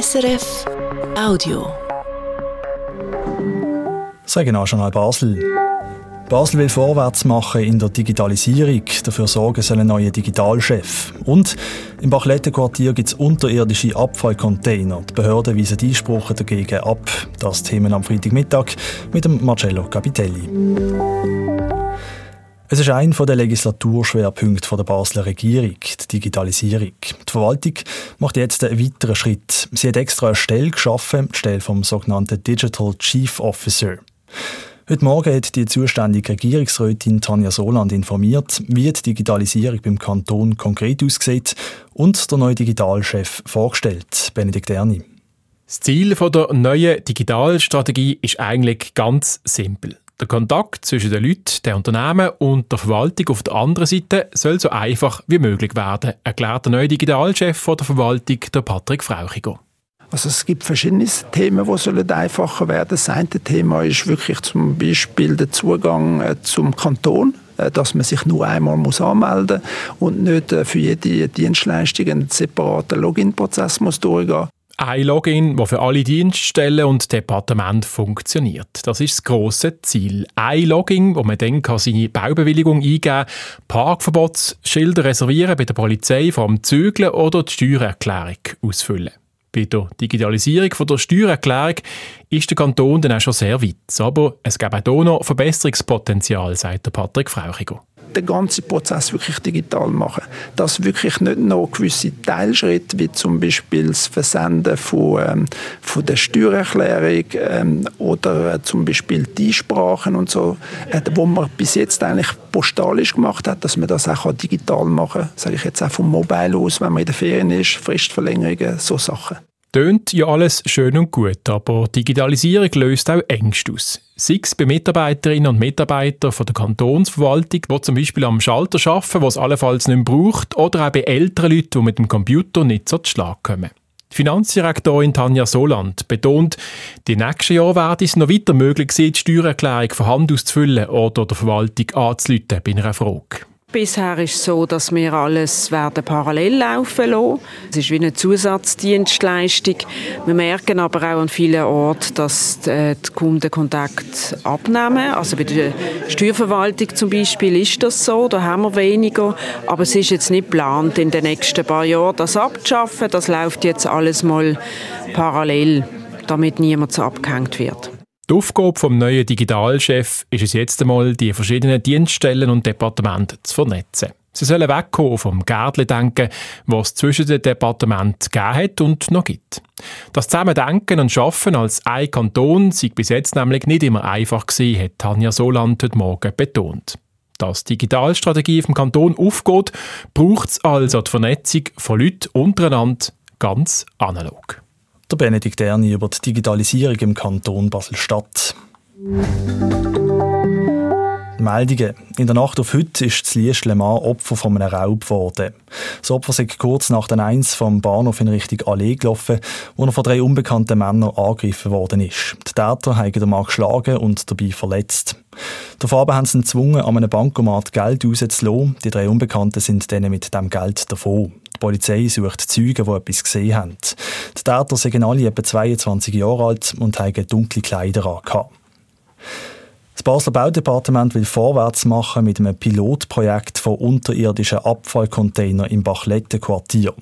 SRF Audio. Schon mal Basel. Basel will vorwärts machen in der Digitalisierung. Dafür sorgen soll ein neuer Digitalchef. Und im Bachlettenquartier gibt es unterirdische Abfallcontainer. Die Behörden weisen die Einsprüche dagegen ab. Das Thema am Freitagmittag mit dem Marcello Capitelli. Es ist einer der Legislaturschwerpunkte der Basler Regierung, die Digitalisierung. Die Verwaltung macht jetzt einen weiteren Schritt. Sie hat extra eine Stelle geschaffen, die Stelle vom sogenannten Digital Chief Officer. Heute Morgen hat die zuständige Regierungsrätin Tanja Soland informiert, wie die Digitalisierung beim Kanton konkret aussieht und der neue Digitalchef vorgestellt, Benedikt Erni. Das Ziel der neuen Digitalstrategie ist eigentlich ganz simpel. Der Kontakt zwischen den Leuten, den Unternehmen und der Verwaltung auf der anderen Seite soll so einfach wie möglich werden, erklärt der neue Digitalchef der Verwaltung, der Patrick Frauchiger. Also es gibt verschiedene Themen, die sollen einfacher werden. Das eine Thema ist wirklich zum Beispiel der Zugang äh, zum Kanton äh, dass man sich nur einmal muss anmelden muss und nicht äh, für jede Dienstleistung einen separaten Login-Prozess muss durchgehen ein Login, das für alle Dienststellen und Departemente funktioniert. Das ist das grosse Ziel. Ein Login, wo man dann seine Baubewilligung eingeben kann, Parkverbotsschilder reservieren bei der Polizei vom Zügeln oder die Steuererklärung ausfüllen. Bei der Digitalisierung der Steuererklärung ist der Kanton dann auch schon sehr weit. Aber es gibt auch hier noch Verbesserungspotenzial, sagt Patrick Frauchiger den ganzen Prozess wirklich digital machen. Dass wirklich nicht noch gewisse Teilschritte, wie zum Beispiel das Versenden von, ähm, von der Steuererklärung ähm, oder äh, zum Beispiel die Sprachen und so, äh, wo man bis jetzt eigentlich postalisch gemacht hat, dass man das auch digital machen kann. Sage ich jetzt auch vom Mobile aus, wenn man in der Ferien ist, Fristverlängerungen, so Sachen. Tönt ja alles schön und gut, aber Digitalisierung löst auch Ängste aus. Sei es bei Mitarbeiterinnen und Mitarbeitern von der Kantonsverwaltung, die zum Beispiel am Schalter arbeiten, was allenfalls nicht mehr braucht, oder auch bei älteren Leuten, die mit dem Computer nicht so zu Schlag kommen. Die Finanzdirektorin Tanja Soland betont, die nächsten Jahre werde es noch weiter möglich sein, die Steuererklärung von Hand auszufüllen oder der Verwaltung anzuleiten bei einer Frage. Bisher ist es so, dass wir alles werden parallel laufen lassen. Es ist wie eine Zusatzdienstleistung. Wir merken aber auch an vielen Orten, dass die Kundenkontakt abnehmen. Also bei der Steuerverwaltung zum Beispiel ist das so, da haben wir weniger. Aber es ist jetzt nicht geplant, in den nächsten paar Jahren das abzuschaffen. Das läuft jetzt alles mal parallel, damit niemand abgehängt wird. Die Aufgabe vom neuen Digitalchef ist es jetzt einmal, die verschiedenen Dienststellen und Departemente zu vernetzen. Sie sollen wegkommen vom Gärtli-Denken, was es zwischen den Departementen gegeben hat und noch gibt. Das Zusammendenken und Schaffen als ein Kanton sei bis jetzt nämlich nicht immer einfach gewesen, hat Tanja Soland heute Morgen betont. Dass die Digitalstrategie vom Kanton aufgeht, braucht es also die Vernetzung von Leuten untereinander ganz analog der Benedikt Erni über die Digitalisierung im Kanton Basel-Stadt. Meldungen. In der Nacht auf heute ist das Liestlemann Opfer von einem Raub geworden. Das Opfer ist kurz nach den Eins vom Bahnhof in Richtung Allee gelaufen, wo er von drei unbekannten Männern angegriffen worden ist. Die Täter haben den Mann geschlagen und dabei verletzt. Farbe haben sie gezwungen, an einem Bankomat Geld rauszulassen. Die drei Unbekannten sind dann mit dem Geld davon. Polizei sucht Zeugen, die etwas gesehen haben. Die Täter sind alle etwa 22 Jahre alt und haben dunkle Kleider an. Das Basler Baudepartement will vorwärts machen mit einem Pilotprojekt von unterirdischen Abfallcontainern im Bachlettenquartier.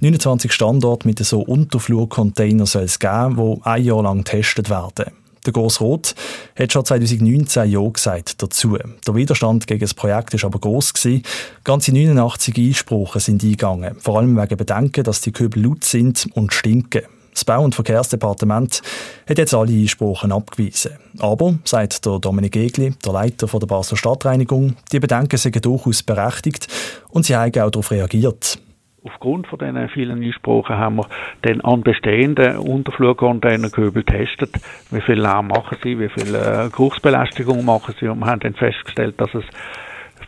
29 Standorte mit so Unterflurcontainern soll es geben, die ein Jahr lang getestet werden. Der Gross Rot hat schon 2019 Ja gesagt dazu. Der Widerstand gegen das Projekt war aber gross. Gewesen. Ganze 89 Einsprachen sind eingegangen. Vor allem wegen Bedenken, dass die Kübel laut sind und stinken. Das Bau- und Verkehrsdepartement hat jetzt alle Einsprachen abgewiesen. Aber, sagt der Dominik Egli, der Leiter der Basler Stadtreinigung, die Bedenken sind durchaus berechtigt und sie haben auch darauf reagiert. Aufgrund von diesen vielen Einsprachen haben wir dann an bestehenden Unterflurcontainerkübel getestet, wie viel Lärm machen sie, wie viel äh, Geruchsbelästigung machen sie und wir haben dann festgestellt, dass es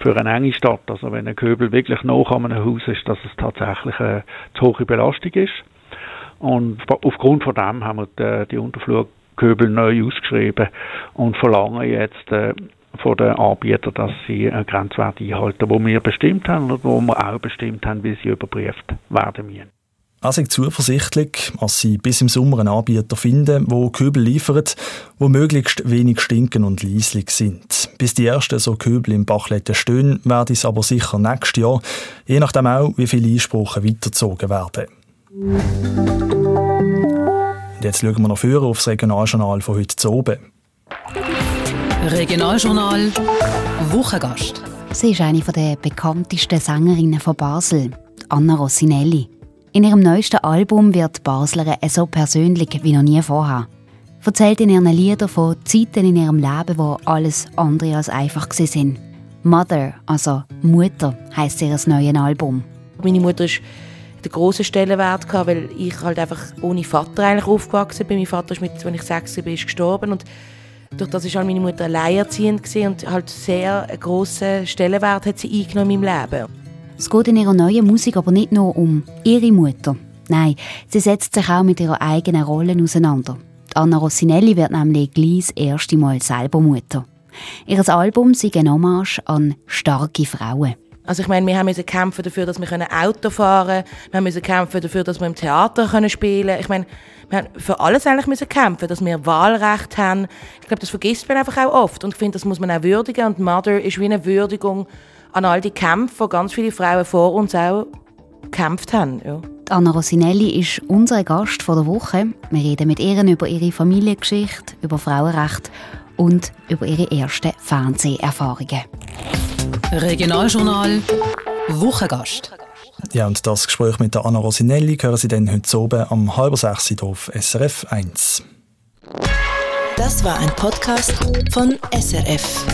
für eine enge Stadt, also wenn ein Köbel wirklich nah an einem Haus ist, dass es tatsächlich eine zu hohe Belastung ist. Und aufgrund von dem haben wir die, die Unterflurköbel neu ausgeschrieben und verlangen jetzt äh, von den Anbietern, dass sie einen Grenzwert einhalten, wo wir bestimmt haben und wo wir auch bestimmt haben, wie sie überprüft werden müssen. Er sei zuversichtlich, dass sie bis im Sommer einen Anbieter finden, wo Köbel liefert, wo möglichst wenig stinken und leislich sind. Bis die ersten so Köbel im Bachletten stehen, werde es aber sicher nächstes Jahr, je nachdem auch, wie viele Einsprachen weitergezogen werden. Und jetzt schauen wir noch früher aufs Regionaljournal von heute zu oben. Regionaljournal Wochengast. Sie ist eine der bekanntesten Sängerinnen von Basel, Anna Rossinelli. In ihrem neuesten Album wird Baslerin so persönlich wie noch nie vorher. Erzählt in ihren Liedern von Zeiten in ihrem Leben, wo alles andere als einfach sind. Mother, also Mutter, heisst ihr neues Album. Meine Mutter ist den grossen Stellenwert gehabt, weil ich halt einfach ohne Vater eigentlich aufgewachsen bin. Mein Vater ist mit, als ich sechs war, ist gestorben und durch das war meine Mutter alleinerziehend und halt sehr einen grossen Stellenwert hat sie eingenommen in meinem Leben. Es geht in ihrer neuen Musik aber nicht nur um ihre Mutter. Nein, sie setzt sich auch mit ihrer eigenen Rolle auseinander. Anna Rossinelli wird nämlich gleich das erste Mal selber Mutter. Ihr Album ist eine Hommage an starke Frauen. Also ich meine, wir haben kämpfen dafür, dass wir Auto fahren können. Wir haben kämpfen dafür, dass wir im Theater spielen können. Ich meine, wir haben für alles eigentlich müssen kämpfen, dass wir Wahlrecht haben. Ich glaube, das vergisst man einfach auch oft. Und ich finde, das muss man auch würdigen. Und Mother ist wie eine Würdigung an all die Kämpfe, die ganz viele Frauen vor uns auch gekämpft haben. Ja. Anna Rossinelli ist unser Gast vor der Woche. Wir reden mit ihr über ihre Familiengeschichte, über Frauenrecht und über ihre ersten Fernseherfahrungen. Regionaljournal Wochengast. Ja, und das Gespräch mit der Anna Rosinelli hören Sie dann heute oben am halb sechs auf SRF 1. Das war ein Podcast von SRF.